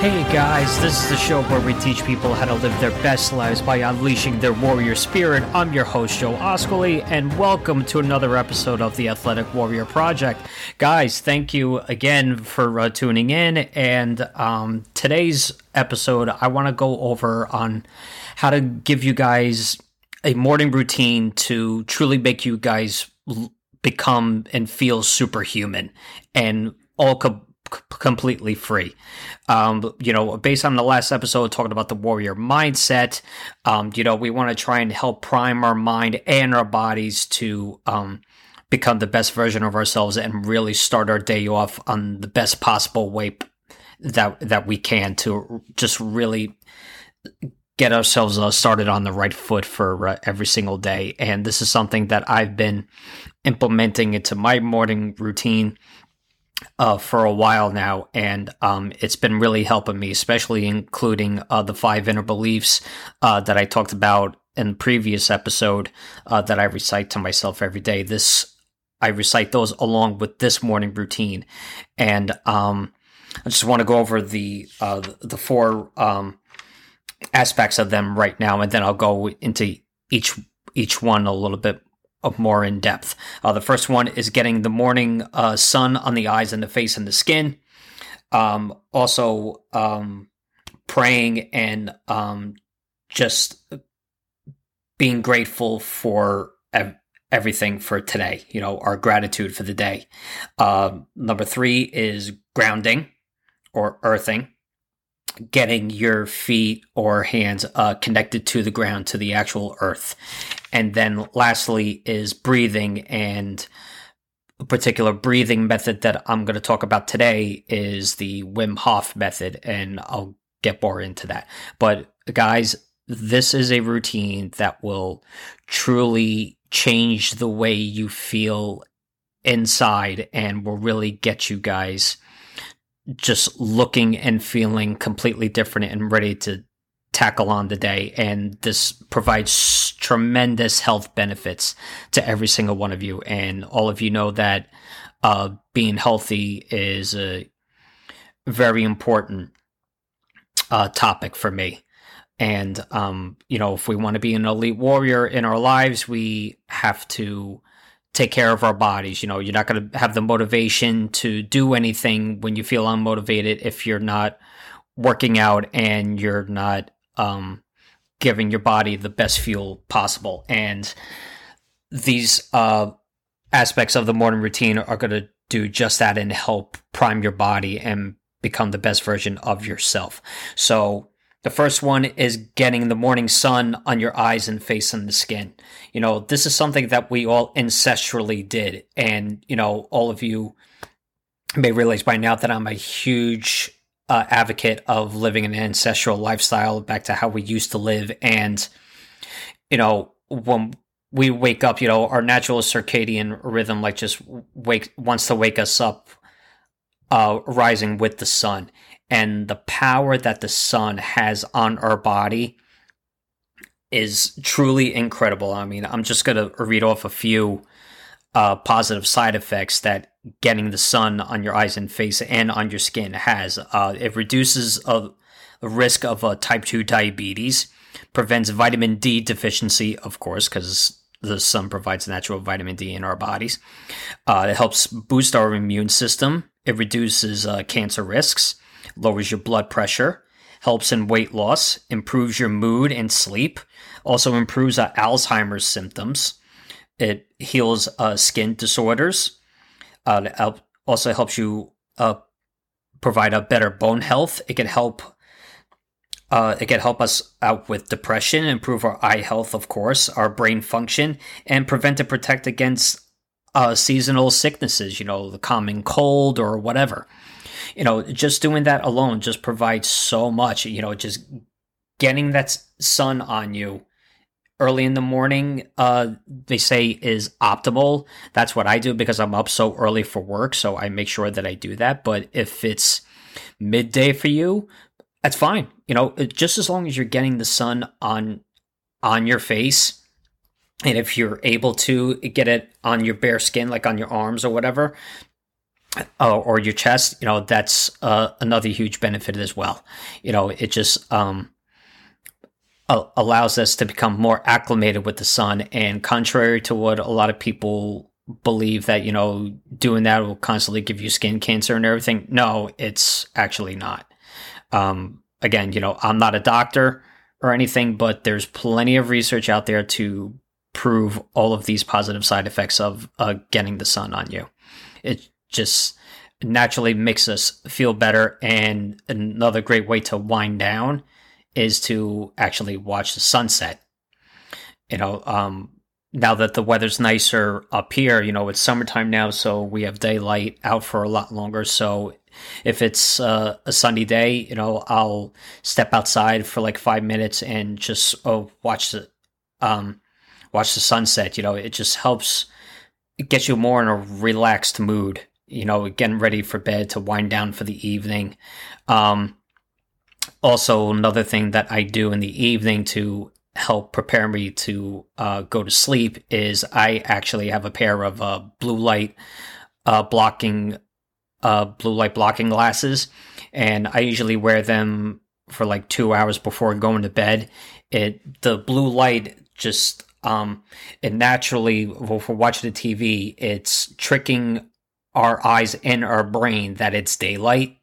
Hey guys, this is the show where we teach people how to live their best lives by unleashing their warrior spirit. I'm your host, Joe Oscoli, and welcome to another episode of the Athletic Warrior Project. Guys, thank you again for uh, tuning in. And um, today's episode, I want to go over on how to give you guys a morning routine to truly make you guys become and feel superhuman and all. Co- completely free. Um, you know, based on the last episode talking about the warrior mindset, um, you know, we want to try and help prime our mind and our bodies to um, become the best version of ourselves and really start our day off on the best possible way that that we can to just really get ourselves uh, started on the right foot for uh, every single day. And this is something that I've been implementing into my morning routine uh, for a while now, and um, it's been really helping me, especially including uh, the five inner beliefs uh, that I talked about in the previous episode uh, that I recite to myself every day. This I recite those along with this morning routine, and um, I just want to go over the uh, the four um, aspects of them right now, and then I'll go into each each one a little bit more in depth. Uh, the first one is getting the morning uh, sun on the eyes and the face and the skin. Um, also, um, praying and um, just being grateful for ev- everything for today. You know, our gratitude for the day. Uh, number three is grounding or earthing getting your feet or hands uh, connected to the ground to the actual earth. And then lastly is breathing and a particular breathing method that i'm going to talk about today is the wim hof method and i'll get more into that. But guys this is a routine that will truly change the way you feel inside and will really get you guys just looking and feeling completely different and ready to tackle on the day. And this provides tremendous health benefits to every single one of you. And all of you know that uh, being healthy is a very important uh, topic for me. And, um, you know, if we want to be an elite warrior in our lives, we have to take care of our bodies. You know, you're not going to have the motivation to do anything when you feel unmotivated if you're not working out and you're not um, giving your body the best fuel possible. And these uh, aspects of the morning routine are going to do just that and help prime your body and become the best version of yourself. So, the first one is getting the morning sun on your eyes and face and the skin. You know, this is something that we all ancestrally did. And, you know, all of you may realize by now that I'm a huge uh, advocate of living an ancestral lifestyle back to how we used to live. And, you know, when we wake up, you know, our natural circadian rhythm, like just wake, wants to wake us up, uh, rising with the sun and the power that the sun has on our body is truly incredible. I mean, I'm just going to read off a few uh, positive side effects that getting the sun on your eyes and face and on your skin has. Uh, it reduces the risk of uh, type 2 diabetes, prevents vitamin D deficiency, of course, because the sun provides natural vitamin D in our bodies. Uh, it helps boost our immune system. It reduces uh, cancer risks lowers your blood pressure, helps in weight loss, improves your mood and sleep, also improves uh, Alzheimer's symptoms. It heals uh, skin disorders. Uh, also helps you uh, provide a better bone health. It can help. Uh, it can help us out with depression, improve our eye health, of course, our brain function, and prevent and protect against uh, seasonal sicknesses. You know, the common cold or whatever you know, just doing that alone just provides so much. You know, just getting that sun on you early in the morning, uh, they say is optimal. That's what I do because I'm up so early for work. So I make sure that I do that. But if it's midday for you, that's fine. You know, just as long as you're getting the sun on on your face, and if you're able to get it on your bare skin, like on your arms or whatever, uh, or your chest, you know, that's uh, another huge benefit as well. You know, it just um, allows us to become more acclimated with the sun. And contrary to what a lot of people believe that, you know, doing that will constantly give you skin cancer and everything, no, it's actually not. Um, again, you know, I'm not a doctor or anything, but there's plenty of research out there to prove all of these positive side effects of uh, getting the sun on you. It just naturally makes us feel better. And another great way to wind down is to actually watch the sunset. You know, um, now that the weather's nicer up here, you know, it's summertime now, so we have daylight out for a lot longer. So if it's uh, a sunny day, you know, I'll step outside for like five minutes and just oh, watch the um, watch the sunset. You know, it just helps get you more in a relaxed mood you know, getting ready for bed to wind down for the evening. Um, also, another thing that I do in the evening to help prepare me to uh, go to sleep is I actually have a pair of uh, blue light uh, blocking uh, blue light blocking glasses, and I usually wear them for like two hours before going to bed. It the blue light just um it naturally well, for watching the TV, it's tricking our eyes and our brain that it's daylight.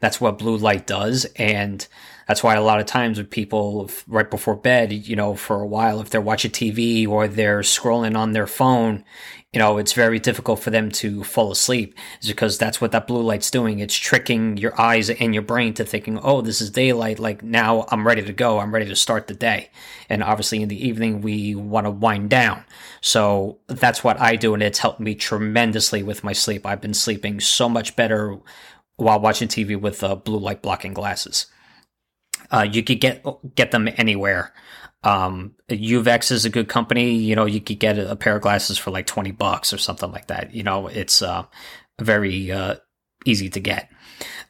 That's what blue light does. And that's why a lot of times with people right before bed, you know, for a while, if they're watching TV or they're scrolling on their phone, you know, it's very difficult for them to fall asleep is because that's what that blue light's doing. It's tricking your eyes and your brain to thinking, oh, this is daylight. Like now I'm ready to go. I'm ready to start the day. And obviously in the evening, we want to wind down. So that's what I do. And it's helped me tremendously with my sleep. I've been sleeping so much better while watching TV with uh, blue light blocking glasses. Uh, you could get get them anywhere. Um, Uvex is a good company. You know, you could get a, pair of glasses for like 20 bucks or something like that. You know, it's uh, very uh, easy to get.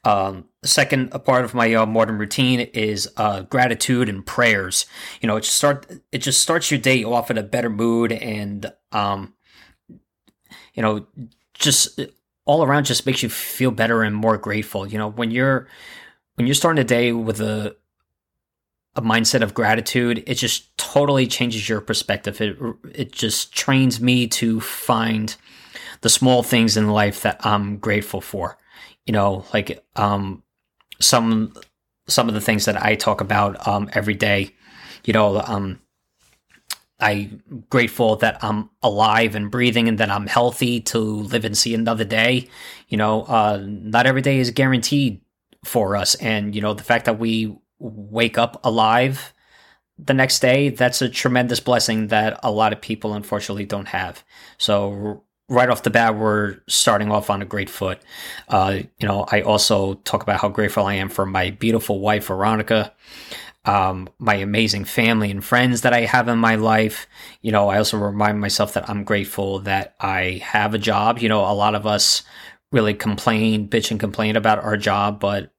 Um, second part of my uh, morning routine is uh, gratitude and prayers. You know, it just start it just starts your day off in a better mood, and um, you know, just all around just makes you feel better and more grateful. You know, when you're when you're starting a day with a a mindset of gratitude, it just totally changes your perspective. It it just trains me to find the small things in life that I'm grateful for. You know, like um some some of the things that I talk about um every day. You know, um I'm grateful that I'm alive and breathing and that I'm healthy to live and see another day. You know, uh, not every day is guaranteed for us. And, you know, the fact that we wake up alive the next day, that's a tremendous blessing that a lot of people unfortunately don't have. So right off the bat, we're starting off on a great foot. Uh, you know, I also talk about how grateful I am for my beautiful wife, Veronica, um, my amazing family and friends that I have in my life. You know, I also remind myself that I'm grateful that I have a job. You know, a lot of us really complain, bitch and complain about our job, but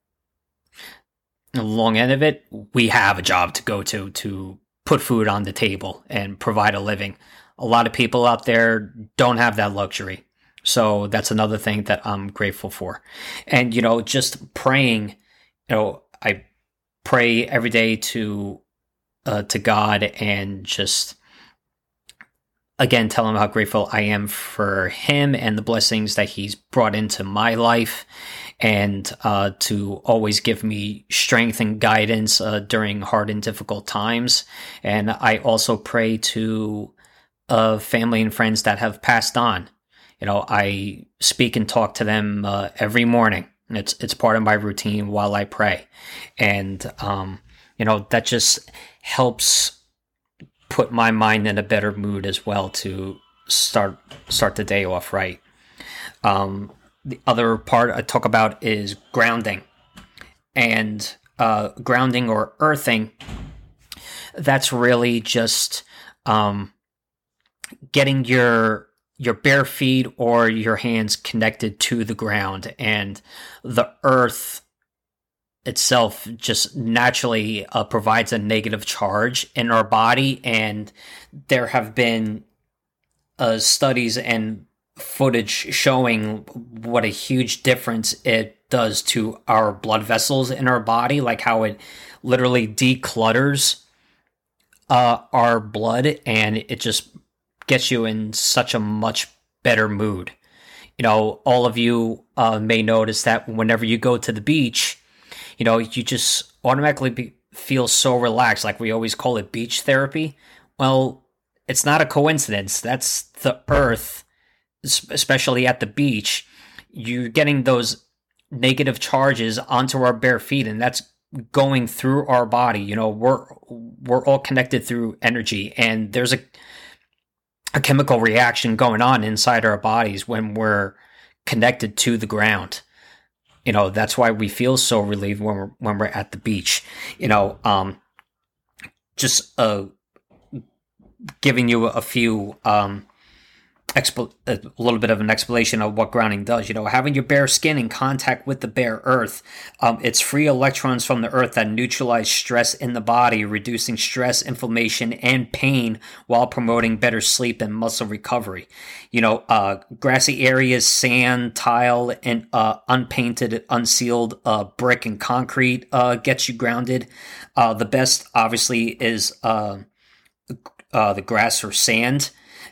long end of it, we have a job to go to to put food on the table and provide a living. A lot of people out there don't have that luxury. So that's another thing that I'm grateful for. And, you know, just praying, you know, I pray every day to, uh, to God and just, again, tell him how grateful I am for him and the blessings that he's brought into my life and uh, to always give me strength and guidance uh, during hard and difficult times. And I also pray to uh, family and friends that have passed on. You know, I speak and talk to them uh, every morning. It's it's part of my routine while I pray, and um, you know that just helps put my mind in a better mood as well to start start the day off right. Um, the other part I talk about is grounding. And uh, grounding or earthing, that's really just um, getting your your bare feet or your hands connected to the ground and the earth itself just naturally uh, provides a negative charge in our body and there have been uh, studies and footage showing what a huge difference it does to our blood vessels in our body, like how it literally declutters uh, our blood and it just gets you in such a much better mood. You know, all of you uh, may notice that whenever you go to the beach, you know, you just automatically be, feel so relaxed. Like we always call it beach therapy. Well, it's not a coincidence. That's the earth, especially at the beach. You're getting those negative charges onto our bare feet, and that's going through our body. You know, we're we're all connected through energy, and there's a a chemical reaction going on inside our bodies when we're connected to the ground. You know, that's why we feel so relieved when we're when we're at the beach. You know, um, just uh, giving you a few um, a little bit of an explanation of what grounding does. You know, having your bare skin in contact with the bare earth, um, it's free electrons from the earth that neutralize stress in the body, reducing stress, inflammation, and pain while promoting better sleep and muscle recovery. You know, uh, grassy areas, sand, tile, and uh, unpainted, unsealed uh, brick and concrete uh, gets you grounded. Uh, the best, obviously, is uh, the grass or sand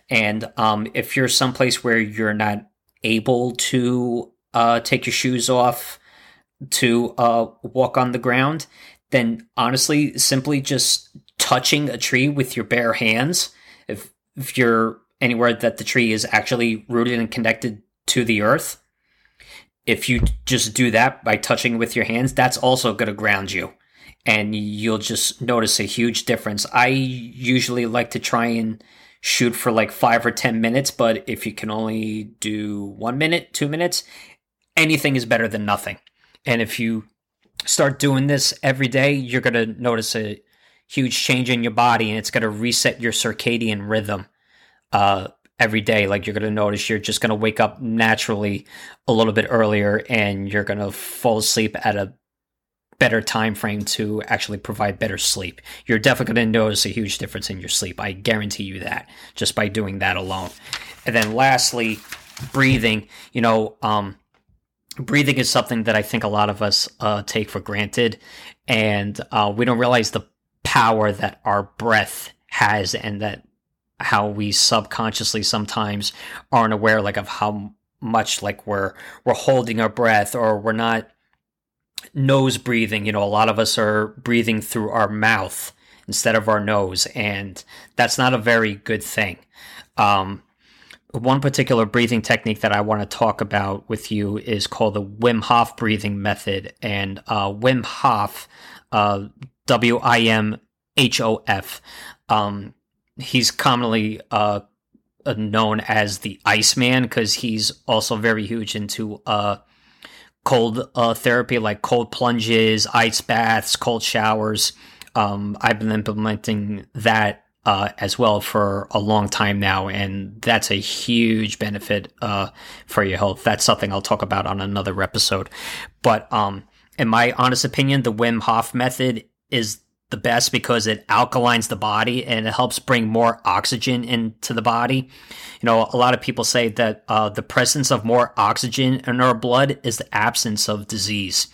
and um, if you're someplace where you're not able to uh, take your shoes off to uh, walk on the ground, then honestly, simply just touching a tree with your bare hands, if if you're anywhere that the tree is actually rooted and connected to the earth, if you just do that by touching with your hands, that's also going to ground you. And you'll just notice a huge difference. I usually like to try and shoot for like five or 10 minutes, but if you can only do one minute, two minutes, anything is better than nothing. And if you start doing this every day, you're going to notice a huge change in your body and it's going to reset your circadian rhythm uh, every day. Like you're going to notice you're just going to wake up naturally a little bit earlier and you're going to fall asleep at a better time frame to actually provide better sleep. You're definitely going to notice a huge difference in your sleep. I guarantee you that just by doing that alone. And then lastly, breathing. You know, um, breathing is something that I think a lot of us uh, take for granted, and uh, we don't realize the power that our breath has, and that how we subconsciously sometimes aren't aware, like of how much like we're we're holding our breath or we're not nose breathing. You know, a lot of us are breathing through our mouth instead of our nose, and that's not a very good thing. Um, one particular breathing technique that I want to talk about with you is called the Wim Hof breathing method. And uh, Wim Hof, uh, W I M H O F, um, he's commonly uh, known as the Iceman because he's also very huge into uh, cold uh, therapy like cold plunges, ice baths, cold showers. Um, I've been implementing that uh, as well for a long time now, and that's a huge benefit uh, for your health. That's something I'll talk about on another episode. But um, in my honest opinion, the Wim Hof method is the best because it alkalines the body and it helps bring more oxygen into the body. You know, a lot of people say that uh, the presence of more oxygen in our blood is the absence of disease.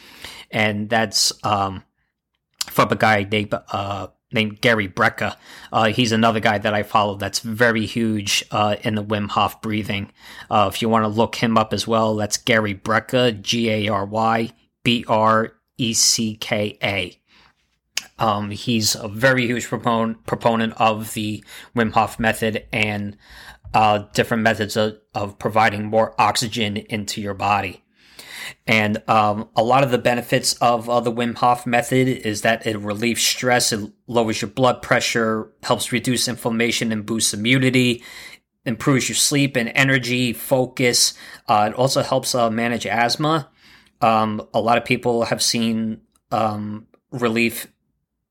And that's um, from a guy named, uh, named Gary Brecka. Uh, he's another guy that I follow that's very huge uh, in the Wim Hof breathing. Uh, if you want to look him up as well, that's Gary Brecka, G A R Y B R E C K A. Um, he's a very huge proponent proponent of the Wim Hof method and uh, different methods of, of, providing more oxygen into your body. And um, a lot of the benefits of uh, the Wim Hof method is that it relieves stress, it lowers your blood pressure, helps reduce inflammation and boosts immunity, improves your sleep and energy, focus. Uh, it also helps uh, manage asthma. Um, a lot of people have seen um, relief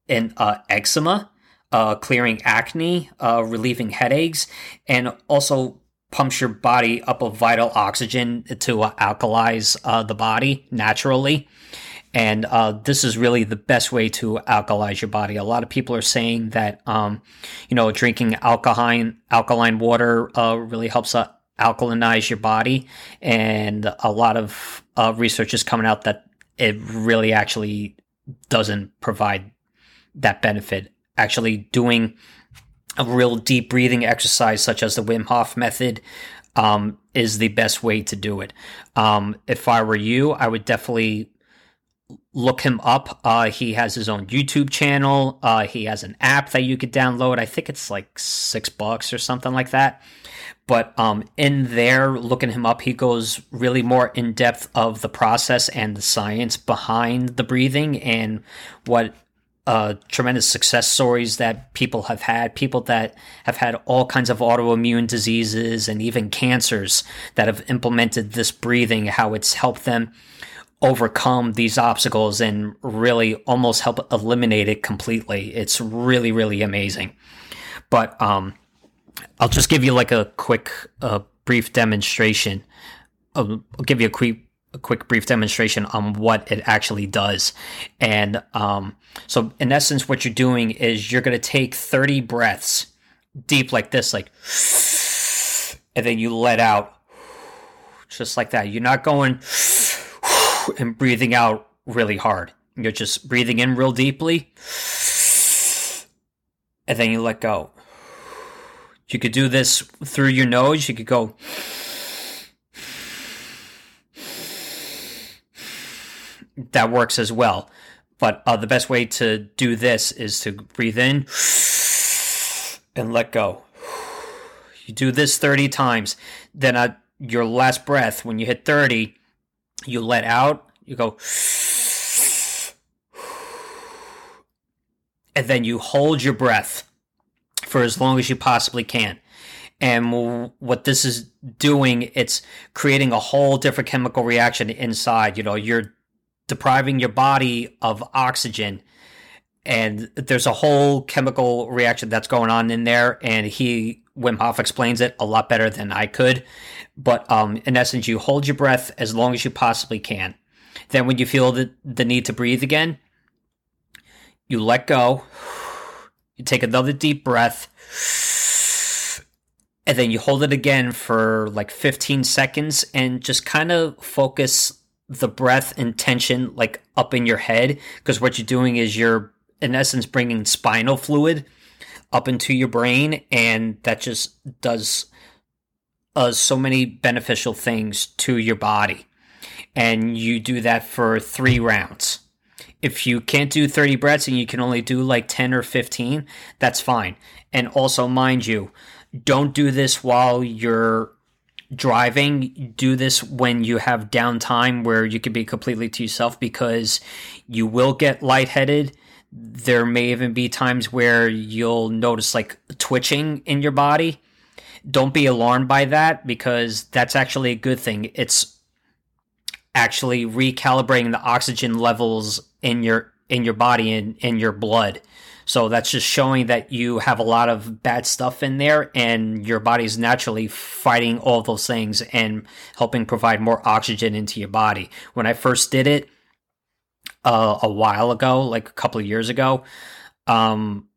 in uh, eczema, uh, clearing acne, uh, relieving headaches, and also pumps your body up of vital oxygen to uh, alkalize uh, the body naturally. And uh, this is really the best way to alkalize your body. A lot of people are saying that, um, you know, drinking alkaline alkaline water really helps alkalinize your body, and a lot of uh, research is coming out that it really actually doesn't provide that benefit. Actually, doing a real deep breathing exercise, such as the Wim Hof method, um, is the best way to do it. Um, if I were you, I would definitely look him up. Uh, he has his own YouTube channel. Uh, he has an app that you could download. I think it's like six bucks or something like that. But um, in there, looking him up, he goes really more in depth of the process and the science behind the breathing and what uh, tremendous success stories that people have had, people that have had all kinds of autoimmune diseases and even cancers that have implemented this breathing, how it's helped them overcome these obstacles and really almost help eliminate it completely. It's really, really amazing. But um, I'll just give you like a quick, uh, brief demonstration. I'll, I'll give you a quick a quick brief demonstration on what it actually does. And um, so, in essence, what you're doing is you're going to take 30 breaths deep like this, like, and then you let out just like that. You're not going and breathing out really hard. You're just breathing in real deeply, and then you let go. You could do this through your nose. You could go. That works as well. But uh, the best way to do this is to breathe in and let go. You do this 30 times. Then at your last breath, when you hit 30, you let out, you go, and then you hold your breath for as long as you possibly can. And what this is doing, it's creating a whole different chemical reaction inside. You know, you're depriving your body of oxygen. And there's a whole chemical reaction that's going on in there. And he Wim Hof explains it a lot better than I could. But um, in essence you hold your breath as long as you possibly can. Then when you feel the, the need to breathe again you let go. You take another deep breath. And then you hold it again for like 15 seconds and just kind of focus the breath and tension like up in your head because what you're doing is you're in essence bringing spinal fluid up into your brain and that just does uh, so many beneficial things to your body. And you do that for three rounds. If you can't do 30 breaths and you can only do like 10 or 15 that's fine. And also mind you don't do this while you're driving, do this when you have downtime where you can be completely to yourself because you will get lightheaded. There may even be times where you'll notice like twitching in your body. Don't be alarmed by that because that's actually a good thing. It's actually recalibrating the oxygen levels in your in your body and in your blood. So that's just showing that you have a lot of bad stuff in there and your body's naturally fighting all those things and helping provide more oxygen into your body. When I first did it uh, a while ago, like a couple of years ago, um,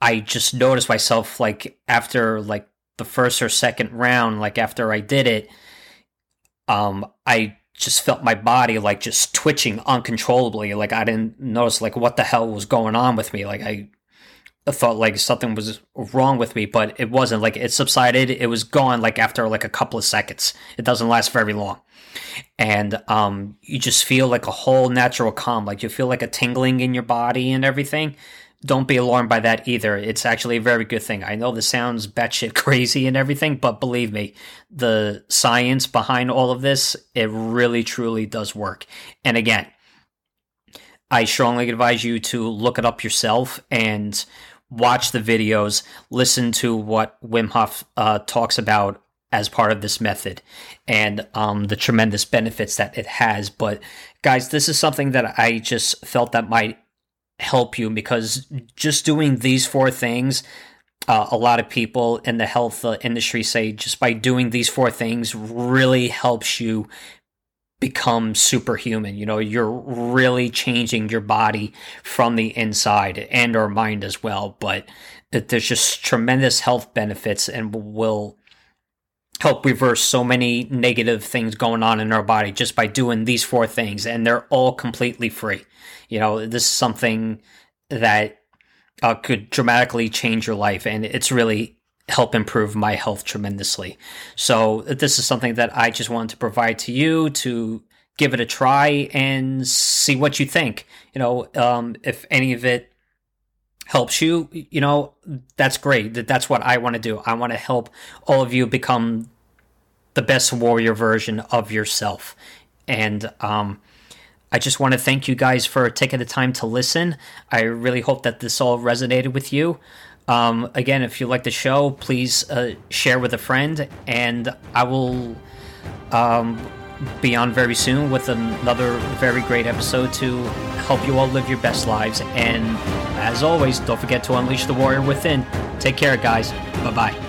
I just noticed myself like after like the first or second round, like after I did it, um, I just felt my body like just twitching uncontrollably. Like I didn't notice like what the hell was going on with me. Like I thought like something was wrong with me, but it wasn't. Like it subsided. It was gone like after like a couple of seconds. It doesn't last very long. And um you just feel like a whole natural calm. Like you feel like a tingling in your body and everything don't be alarmed by that either. It's actually a very good thing. I know this sounds batshit crazy and everything, but believe me, the science behind all of this, it really truly does work. And again, I strongly advise you to look it up yourself and watch the videos, listen to what Wim Hof uh, talks about as part of this method and um, the tremendous benefits that it has. But guys, this is something that I just felt that might help you because just doing these four things uh, a lot of people in the health uh, industry say just by doing these four things really helps you become superhuman. You know you're really changing your body from the inside and our mind as well but there's just tremendous health benefits and will help reverse so many negative things going on in our body just by doing these four things and they're all completely free. You know this is something that uh, could dramatically change your life and it's really help improve my health tremendously. So this is something that i just wanted to provide to you to give it a try and see what you think. You know um, if any of it helps you, you know, that's great. That that's what I want to do. I want to help all of you become the best warrior version of yourself. And um, I just want to thank you guys for taking the time to listen. I really hope that this all resonated with you. Um, again, if you like the show, please uh, share with a friend, and I will um, be on very soon with another very great episode to help you all live your best lives. And as always, don't forget to unleash the warrior within. Take care, guys. Bye bye.